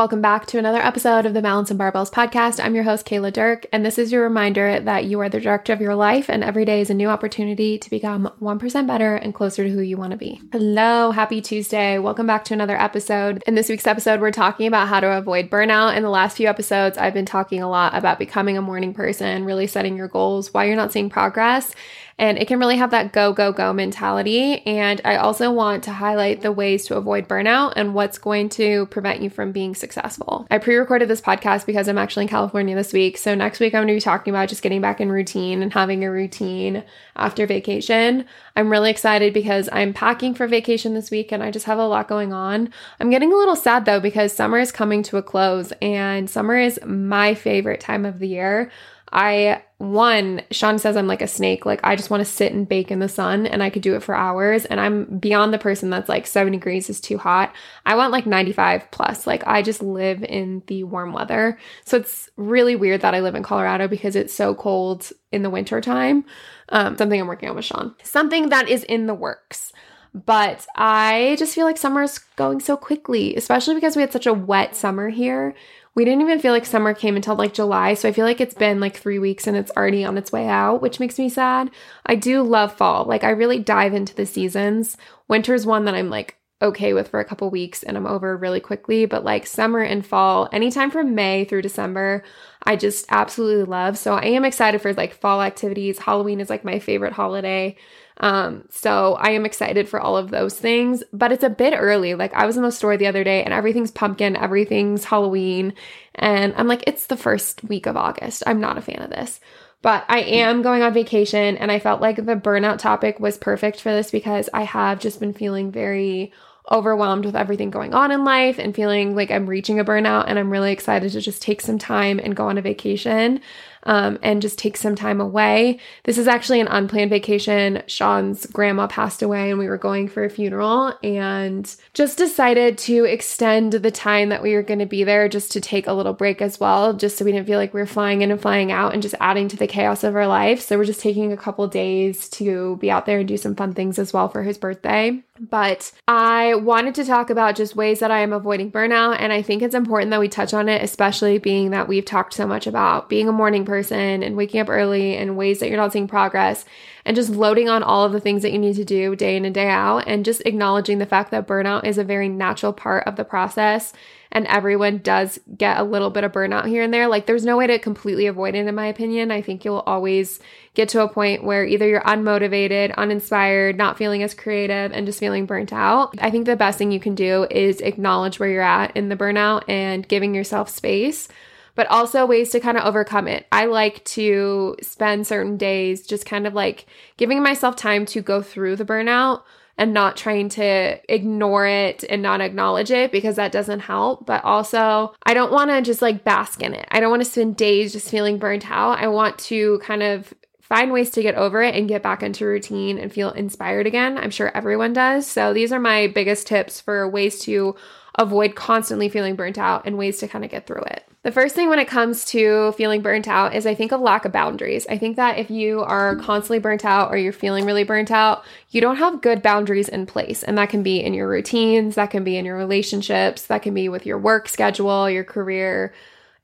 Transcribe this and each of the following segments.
Welcome back to another episode of the Balance and Barbells podcast. I'm your host, Kayla Durck, and this is your reminder that you are the director of your life, and every day is a new opportunity to become 1% better and closer to who you want to be. Hello, happy Tuesday. Welcome back to another episode. In this week's episode, we're talking about how to avoid burnout. In the last few episodes, I've been talking a lot about becoming a morning person, really setting your goals, why you're not seeing progress and it can really have that go, go, go mentality. And I also want to highlight the ways to avoid burnout and what's going to prevent you from being successful. I pre recorded this podcast because I'm actually in California this week. So next week, I'm going to be talking about just getting back in routine and having a routine after vacation. I'm really excited because I'm packing for vacation this week and I just have a lot going on. I'm getting a little sad though because summer is coming to a close and summer is my favorite time of the year. I one, Sean says I'm like a snake. Like I just want to sit and bake in the sun and I could do it for hours. And I'm beyond the person that's like 70 degrees is too hot. I want like 95 plus. Like I just live in the warm weather. So it's really weird that I live in Colorado because it's so cold in the winter time. Um, something I'm working on with Sean. Something that is in the works. But I just feel like summer's going so quickly, especially because we had such a wet summer here we didn't even feel like summer came until like July. So I feel like it's been like three weeks and it's already on its way out, which makes me sad. I do love fall. Like I really dive into the seasons. Winter's one that I'm like okay with for a couple weeks and I'm over really quickly. But like summer and fall, anytime from May through December, I just absolutely love. So I am excited for like fall activities. Halloween is like my favorite holiday. Um, so I am excited for all of those things, but it's a bit early. Like I was in the store the other day and everything's pumpkin, everything's Halloween, and I'm like, it's the first week of August. I'm not a fan of this. But I am going on vacation and I felt like the burnout topic was perfect for this because I have just been feeling very overwhelmed with everything going on in life and feeling like I'm reaching a burnout. And I'm really excited to just take some time and go on a vacation um, and just take some time away. This is actually an unplanned vacation. Sean's grandma passed away and we were going for a funeral and just decided to extend the time that we were going to be there just to take a little break as well, just so we didn't feel like we were flying in and flying out and just adding to the chaos of our life. So we're just taking a couple days to be out there and do some fun things as well for his birthday. But I wanted to talk about just ways that I am avoiding burnout. And I think it's important that we touch on it, especially being that we've talked so much about being a morning person and waking up early and ways that you're not seeing progress and just loading on all of the things that you need to do day in and day out and just acknowledging the fact that burnout is a very natural part of the process and everyone does get a little bit of burnout here and there. Like there's no way to completely avoid it in my opinion. I think you'll always get to a point where either you're unmotivated, uninspired, not feeling as creative and just feeling burnt out. I think the best thing you can do is acknowledge where you're at in the burnout and giving yourself space but also ways to kind of overcome it. I like to spend certain days just kind of like giving myself time to go through the burnout and not trying to ignore it and not acknowledge it because that doesn't help. But also, I don't want to just like bask in it. I don't want to spend days just feeling burnt out. I want to kind of find ways to get over it and get back into routine and feel inspired again. I'm sure everyone does. So, these are my biggest tips for ways to avoid constantly feeling burnt out and ways to kind of get through it. The first thing when it comes to feeling burnt out is I think a lack of boundaries. I think that if you are constantly burnt out or you're feeling really burnt out, you don't have good boundaries in place. And that can be in your routines, that can be in your relationships, that can be with your work schedule, your career.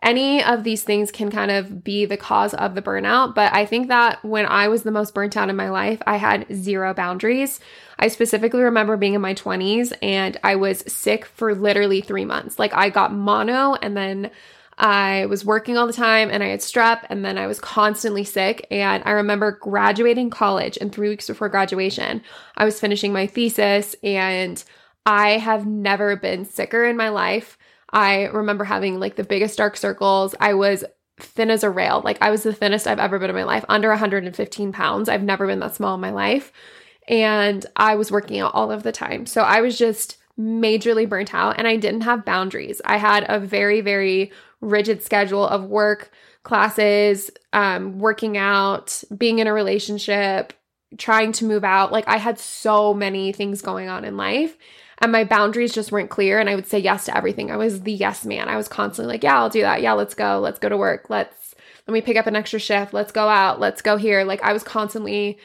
Any of these things can kind of be the cause of the burnout. But I think that when I was the most burnt out in my life, I had zero boundaries. I specifically remember being in my 20s and I was sick for literally three months. Like I got mono and then I was working all the time and I had strep and then I was constantly sick. And I remember graduating college and three weeks before graduation, I was finishing my thesis and I have never been sicker in my life. I remember having like the biggest dark circles. I was thin as a rail. Like I was the thinnest I've ever been in my life, under 115 pounds. I've never been that small in my life. And I was working out all of the time. So I was just majorly burnt out and I didn't have boundaries. I had a very, very rigid schedule of work, classes, um, working out, being in a relationship, trying to move out. Like I had so many things going on in life and my boundaries just weren't clear and I would say yes to everything. I was the yes man. I was constantly like, yeah, I'll do that. Yeah, let's go. Let's go to work. Let's let me pick up an extra shift. Let's go out. Let's go here. Like I was constantly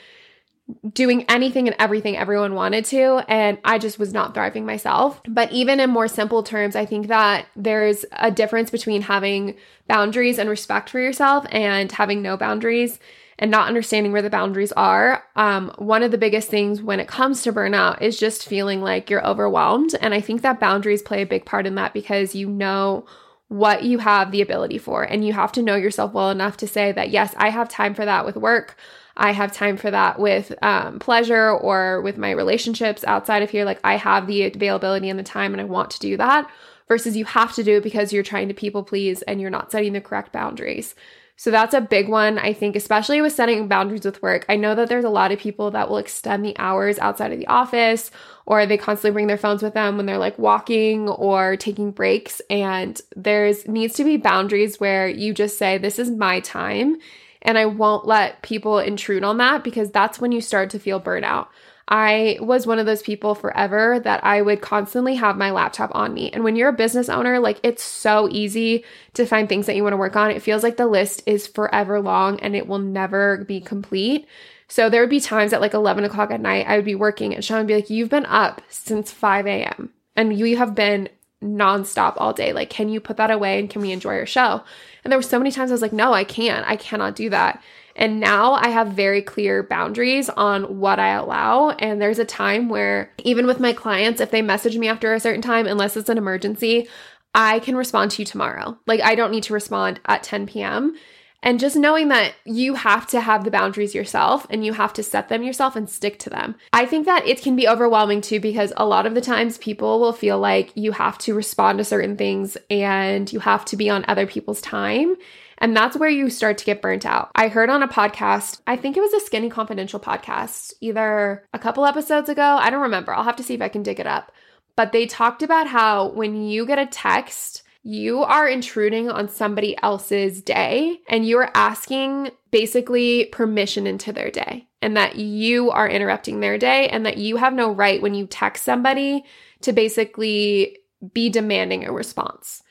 doing anything and everything everyone wanted to. And I just was not thriving myself. But even in more simple terms, I think that there's a difference between having boundaries and respect for yourself and having no boundaries and not understanding where the boundaries are. Um, one of the biggest things when it comes to burnout is just feeling like you're overwhelmed. And I think that boundaries play a big part in that because you know what you have the ability for. And you have to know yourself well enough to say that, yes, I have time for that with work. I have time for that with um, pleasure or with my relationships outside of here. Like I have the availability and the time and I want to do that versus you have to do it because you're trying to people please and you're not setting the correct boundaries. So that's a big one, I think, especially with setting boundaries with work. I know that there's a lot of people that will extend the hours outside of the office or they constantly bring their phones with them when they're like walking or taking breaks. And there's needs to be boundaries where you just say, This is my time and I won't let people intrude on that because that's when you start to feel burnout. I was one of those people forever that I would constantly have my laptop on me. And when you're a business owner, like it's so easy to find things that you want to work on. It feels like the list is forever long and it will never be complete. So there would be times at like 11 o'clock at night, I would be working and Sean would be like, You've been up since 5 a.m. and you have been nonstop all day. Like, can you put that away and can we enjoy our show? And there were so many times I was like, no, I can't. I cannot do that. And now I have very clear boundaries on what I allow. And there's a time where, even with my clients, if they message me after a certain time, unless it's an emergency, I can respond to you tomorrow. Like, I don't need to respond at 10 p.m. And just knowing that you have to have the boundaries yourself and you have to set them yourself and stick to them. I think that it can be overwhelming too because a lot of the times people will feel like you have to respond to certain things and you have to be on other people's time. And that's where you start to get burnt out. I heard on a podcast, I think it was a Skinny Confidential podcast, either a couple episodes ago. I don't remember. I'll have to see if I can dig it up. But they talked about how when you get a text, you are intruding on somebody else's day and you're asking basically permission into their day and that you are interrupting their day and that you have no right when you text somebody to basically be demanding a response.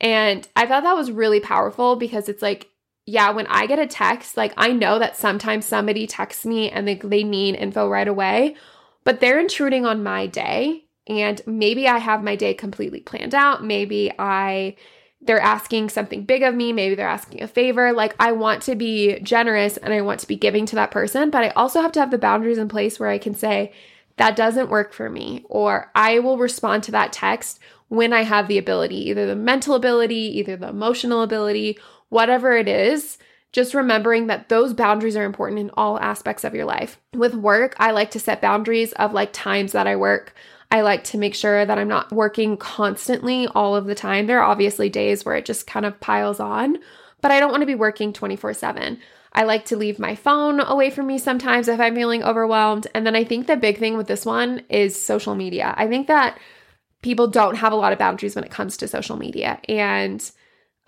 And I thought that was really powerful because it's like, yeah, when I get a text, like I know that sometimes somebody texts me and they, they need info right away, but they're intruding on my day and maybe I have my day completely planned out. Maybe I they're asking something big of me, maybe they're asking a favor. Like I want to be generous and I want to be giving to that person, but I also have to have the boundaries in place where I can say that doesn't work for me or I will respond to that text when I have the ability, either the mental ability, either the emotional ability, whatever it is just remembering that those boundaries are important in all aspects of your life. With work, I like to set boundaries of like times that I work. I like to make sure that I'm not working constantly all of the time. There are obviously days where it just kind of piles on, but I don't want to be working 24 7. I like to leave my phone away from me sometimes if I'm feeling overwhelmed. And then I think the big thing with this one is social media. I think that people don't have a lot of boundaries when it comes to social media. And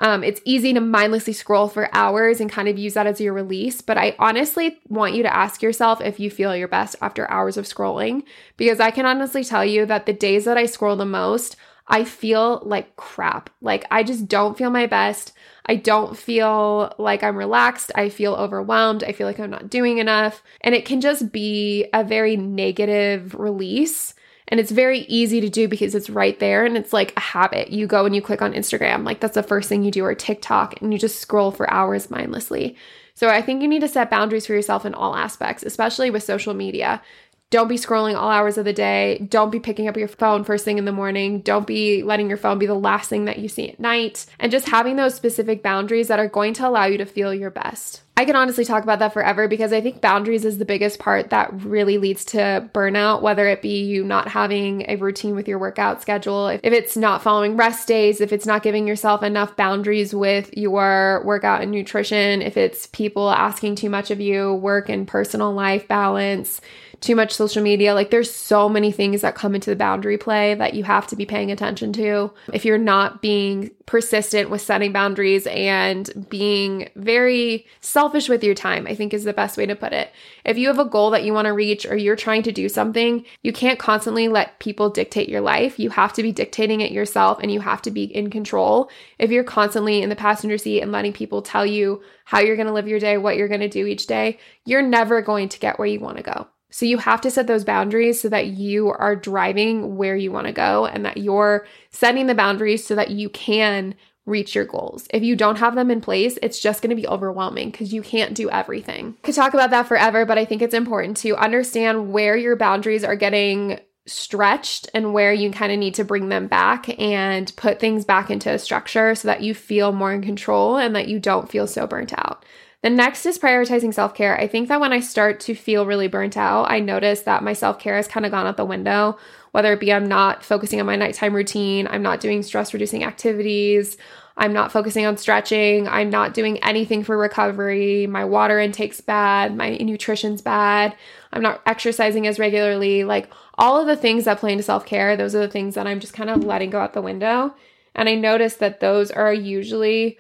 um, it's easy to mindlessly scroll for hours and kind of use that as your release. But I honestly want you to ask yourself if you feel your best after hours of scrolling, because I can honestly tell you that the days that I scroll the most, I feel like crap. Like I just don't feel my best. I don't feel like I'm relaxed. I feel overwhelmed. I feel like I'm not doing enough. And it can just be a very negative release. And it's very easy to do because it's right there and it's like a habit. You go and you click on Instagram, like that's the first thing you do, or TikTok, and you just scroll for hours mindlessly. So I think you need to set boundaries for yourself in all aspects, especially with social media. Don't be scrolling all hours of the day. Don't be picking up your phone first thing in the morning. Don't be letting your phone be the last thing that you see at night. And just having those specific boundaries that are going to allow you to feel your best. I can honestly talk about that forever because I think boundaries is the biggest part that really leads to burnout, whether it be you not having a routine with your workout schedule, if it's not following rest days, if it's not giving yourself enough boundaries with your workout and nutrition, if it's people asking too much of you, work and personal life balance too much social media. Like there's so many things that come into the boundary play that you have to be paying attention to. If you're not being persistent with setting boundaries and being very selfish with your time, I think is the best way to put it. If you have a goal that you want to reach or you're trying to do something, you can't constantly let people dictate your life. You have to be dictating it yourself and you have to be in control. If you're constantly in the passenger seat and letting people tell you how you're going to live your day, what you're going to do each day, you're never going to get where you want to go. So you have to set those boundaries so that you are driving where you want to go and that you're setting the boundaries so that you can reach your goals. If you don't have them in place, it's just going to be overwhelming because you can't do everything. Could talk about that forever, but I think it's important to understand where your boundaries are getting stretched and where you kind of need to bring them back and put things back into a structure so that you feel more in control and that you don't feel so burnt out. The next is prioritizing self care. I think that when I start to feel really burnt out, I notice that my self care has kind of gone out the window, whether it be I'm not focusing on my nighttime routine, I'm not doing stress reducing activities, I'm not focusing on stretching, I'm not doing anything for recovery, my water intake's bad, my nutrition's bad, I'm not exercising as regularly. Like all of the things that play into self care, those are the things that I'm just kind of letting go out the window. And I notice that those are usually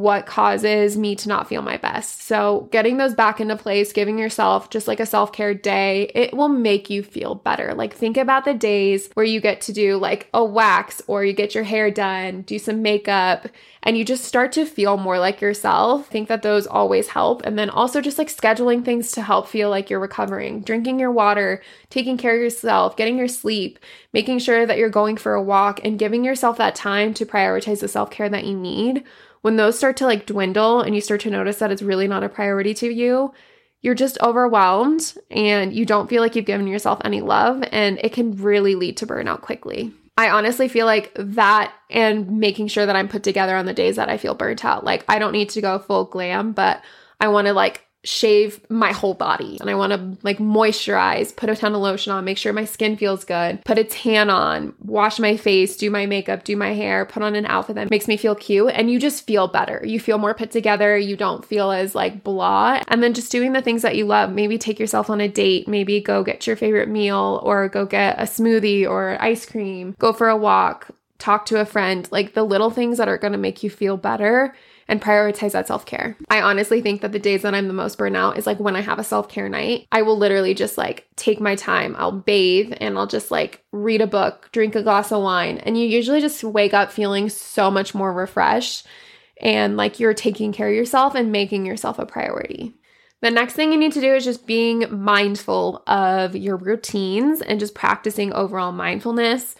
what causes me to not feel my best. So, getting those back into place, giving yourself just like a self care day, it will make you feel better. Like, think about the days where you get to do like a wax or you get your hair done, do some makeup, and you just start to feel more like yourself. think that those always help. And then also just like scheduling things to help feel like you're recovering, drinking your water, taking care of yourself, getting your sleep, making sure that you're going for a walk, and giving yourself that time to prioritize the self care that you need when those start to like dwindle and you start to notice that it's really not a priority to you, you're just overwhelmed and you don't feel like you've given yourself any love, and it can really lead to burnout quickly. I honestly feel like that and making sure that I'm put together on the days that I feel burnt out. Like, I don't need to go full glam, but I want to like shave my whole body. And I want to like moisturize, put a ton of lotion on, make sure my skin feels good, put a tan on, wash my face, do my makeup, do my hair, put on an outfit that makes me feel cute. And you just feel better. You feel more put together, you don't feel as like blah. And then just doing the things that you love, maybe take yourself on a date, maybe go get your favorite meal or go get a smoothie or ice cream, go for a walk, talk to a friend, like the little things that are going to make you feel better and prioritize that self care. I honestly think that the days that I'm the most burnout is like when I have a self care night. I will literally just like take my time. I'll bathe and I'll just like read a book, drink a glass of wine. And you usually just wake up feeling so much more refreshed and like you're taking care of yourself and making yourself a priority. The next thing you need to do is just being mindful of your routines and just practicing overall mindfulness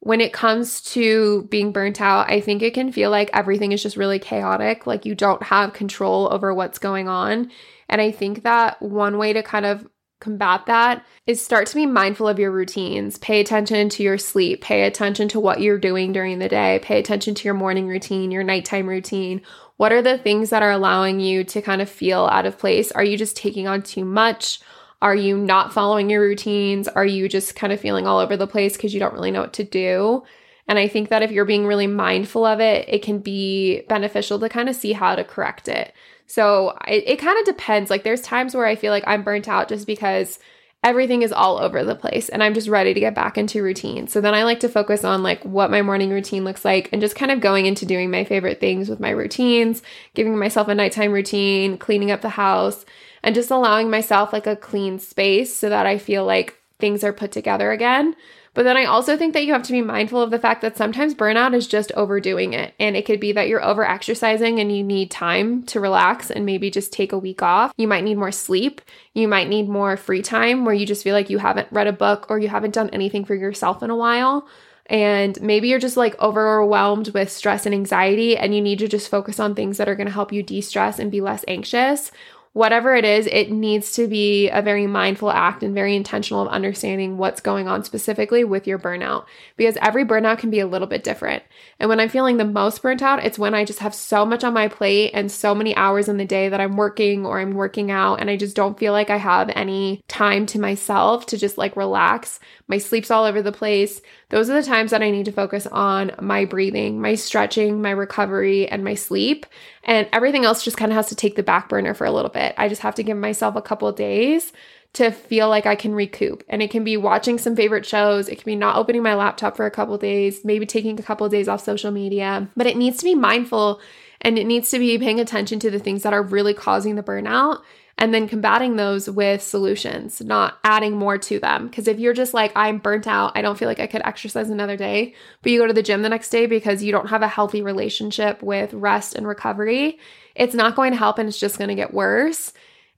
when it comes to being burnt out, I think it can feel like everything is just really chaotic, like you don't have control over what's going on. And I think that one way to kind of combat that is start to be mindful of your routines. Pay attention to your sleep, pay attention to what you're doing during the day, pay attention to your morning routine, your nighttime routine. What are the things that are allowing you to kind of feel out of place? Are you just taking on too much? Are you not following your routines? Are you just kind of feeling all over the place because you don't really know what to do? And I think that if you're being really mindful of it, it can be beneficial to kind of see how to correct it. So it, it kind of depends. Like there's times where I feel like I'm burnt out just because everything is all over the place and I'm just ready to get back into routine. So then I like to focus on like what my morning routine looks like and just kind of going into doing my favorite things with my routines, giving myself a nighttime routine, cleaning up the house, and just allowing myself like a clean space so that I feel like things are put together again. But then I also think that you have to be mindful of the fact that sometimes burnout is just overdoing it. And it could be that you're over exercising and you need time to relax and maybe just take a week off. You might need more sleep. You might need more free time where you just feel like you haven't read a book or you haven't done anything for yourself in a while. And maybe you're just like overwhelmed with stress and anxiety, and you need to just focus on things that are gonna help you de stress and be less anxious whatever it is, it needs to be a very mindful act and very intentional of understanding what's going on specifically with your burnout because every burnout can be a little bit different. And when I'm feeling the most burnt out, it's when I just have so much on my plate and so many hours in the day that I'm working or I'm working out and I just don't feel like I have any time to myself to just like relax. My sleep's all over the place. Those are the times that I need to focus on my breathing, my stretching, my recovery, and my sleep. And everything else just kind of has to take the back burner for a little bit. I just have to give myself a couple days to feel like I can recoup. And it can be watching some favorite shows, it can be not opening my laptop for a couple days, maybe taking a couple of days off social media. But it needs to be mindful and it needs to be paying attention to the things that are really causing the burnout and then combating those with solutions, not adding more to them. Because if you're just like, I'm burnt out, I don't feel like I could exercise another day, but you go to the gym the next day because you don't have a healthy relationship with rest and recovery, it's not going to help and it's just going to get worse.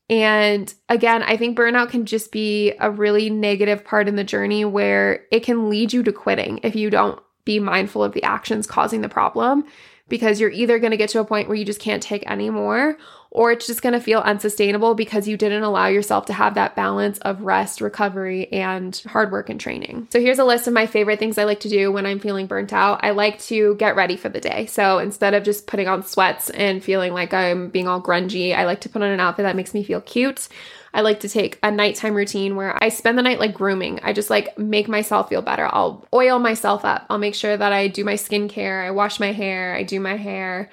And again, I think burnout can just be a really negative part in the journey where it can lead you to quitting if you don't be mindful of the actions causing the problem because you're either going to get to a point where you just can't take anymore or it's just going to feel unsustainable because you didn't allow yourself to have that balance of rest, recovery, and hard work and training. So here's a list of my favorite things I like to do when I'm feeling burnt out. I like to get ready for the day. So instead of just putting on sweats and feeling like I'm being all grungy, I like to put on an outfit that makes me feel cute. I like to take a nighttime routine where I spend the night like grooming. I just like make myself feel better. I'll oil myself up. I'll make sure that I do my skincare, I wash my hair, I do my hair.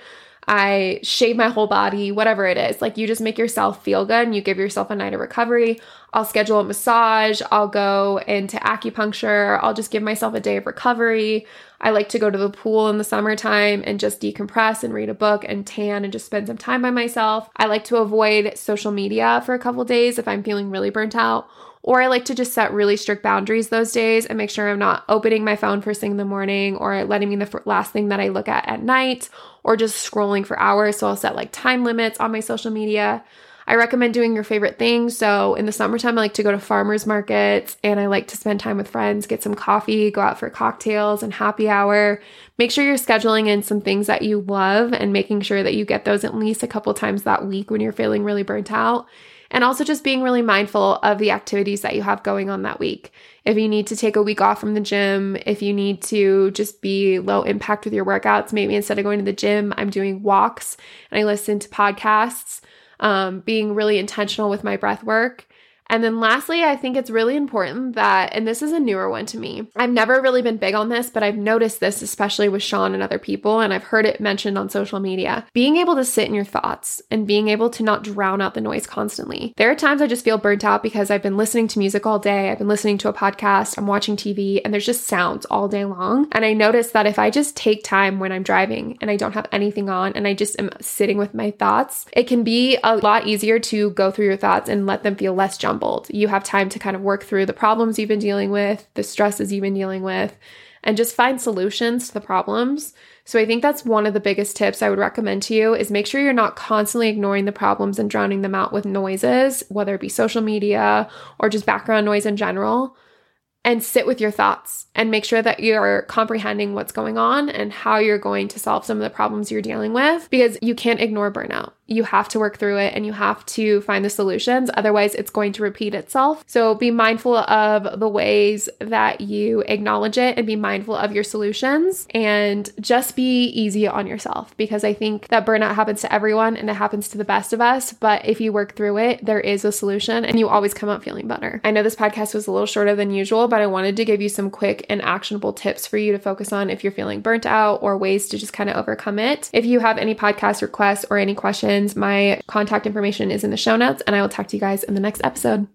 I shave my whole body, whatever it is. Like you just make yourself feel good and you give yourself a night of recovery. I'll schedule a massage, I'll go into acupuncture, I'll just give myself a day of recovery. I like to go to the pool in the summertime and just decompress and read a book and tan and just spend some time by myself. I like to avoid social media for a couple days if I'm feeling really burnt out or I like to just set really strict boundaries those days and make sure I'm not opening my phone first thing in the morning or letting me the last thing that I look at at night or just scrolling for hours. So I'll set like time limits on my social media. I recommend doing your favorite things. So in the summertime, I like to go to farmers markets and I like to spend time with friends, get some coffee, go out for cocktails and happy hour. Make sure you're scheduling in some things that you love and making sure that you get those at least a couple times that week when you're feeling really burnt out and also just being really mindful of the activities that you have going on that week. If you need to take a week off from the gym, if you need to just be low impact with your workouts, maybe instead of going to the gym, I'm doing walks and I listen to podcasts, um, being really intentional with my breath work and then lastly, I think it's really important that, and this is a newer one to me, I've never really been big on this, but I've noticed this, especially with Sean and other people, and I've heard it mentioned on social media. Being able to sit in your thoughts and being able to not drown out the noise constantly. There are times I just feel burnt out because I've been listening to music all day, I've been listening to a podcast, I'm watching TV, and there's just sounds all day long. And I notice that if I just take time when I'm driving and I don't have anything on and I just am sitting with my thoughts, it can be a lot easier to go through your thoughts and let them feel less you have time to kind of work through the problems you've been dealing with, the stresses you've been dealing with, and just find solutions to the problems. So I think that's one of the biggest tips I would recommend to you is make sure you're not constantly ignoring the problems and drowning them out with noises, whether it be social media or just background noise in general and sit with your thoughts and make sure that you're comprehending what's going on and how you're going to solve some of the problems you're dealing with because you can't ignore burnout. You have to work through it and you have to find the solutions. Otherwise, it's going to repeat itself. So be mindful of the ways that you acknowledge it and be mindful of your solutions and just be easy on yourself because I think that burnout happens to everyone and it happens to the best of us. But if you work through it, there is a solution and you always come out feeling better. I know this podcast was a little shorter than usual, but I wanted to give you some quick and actionable tips for you to focus on if you're feeling burnt out or ways to just kind of overcome it. If you have any podcast requests or any questions, my contact information is in the show notes, and I will talk to you guys in the next episode.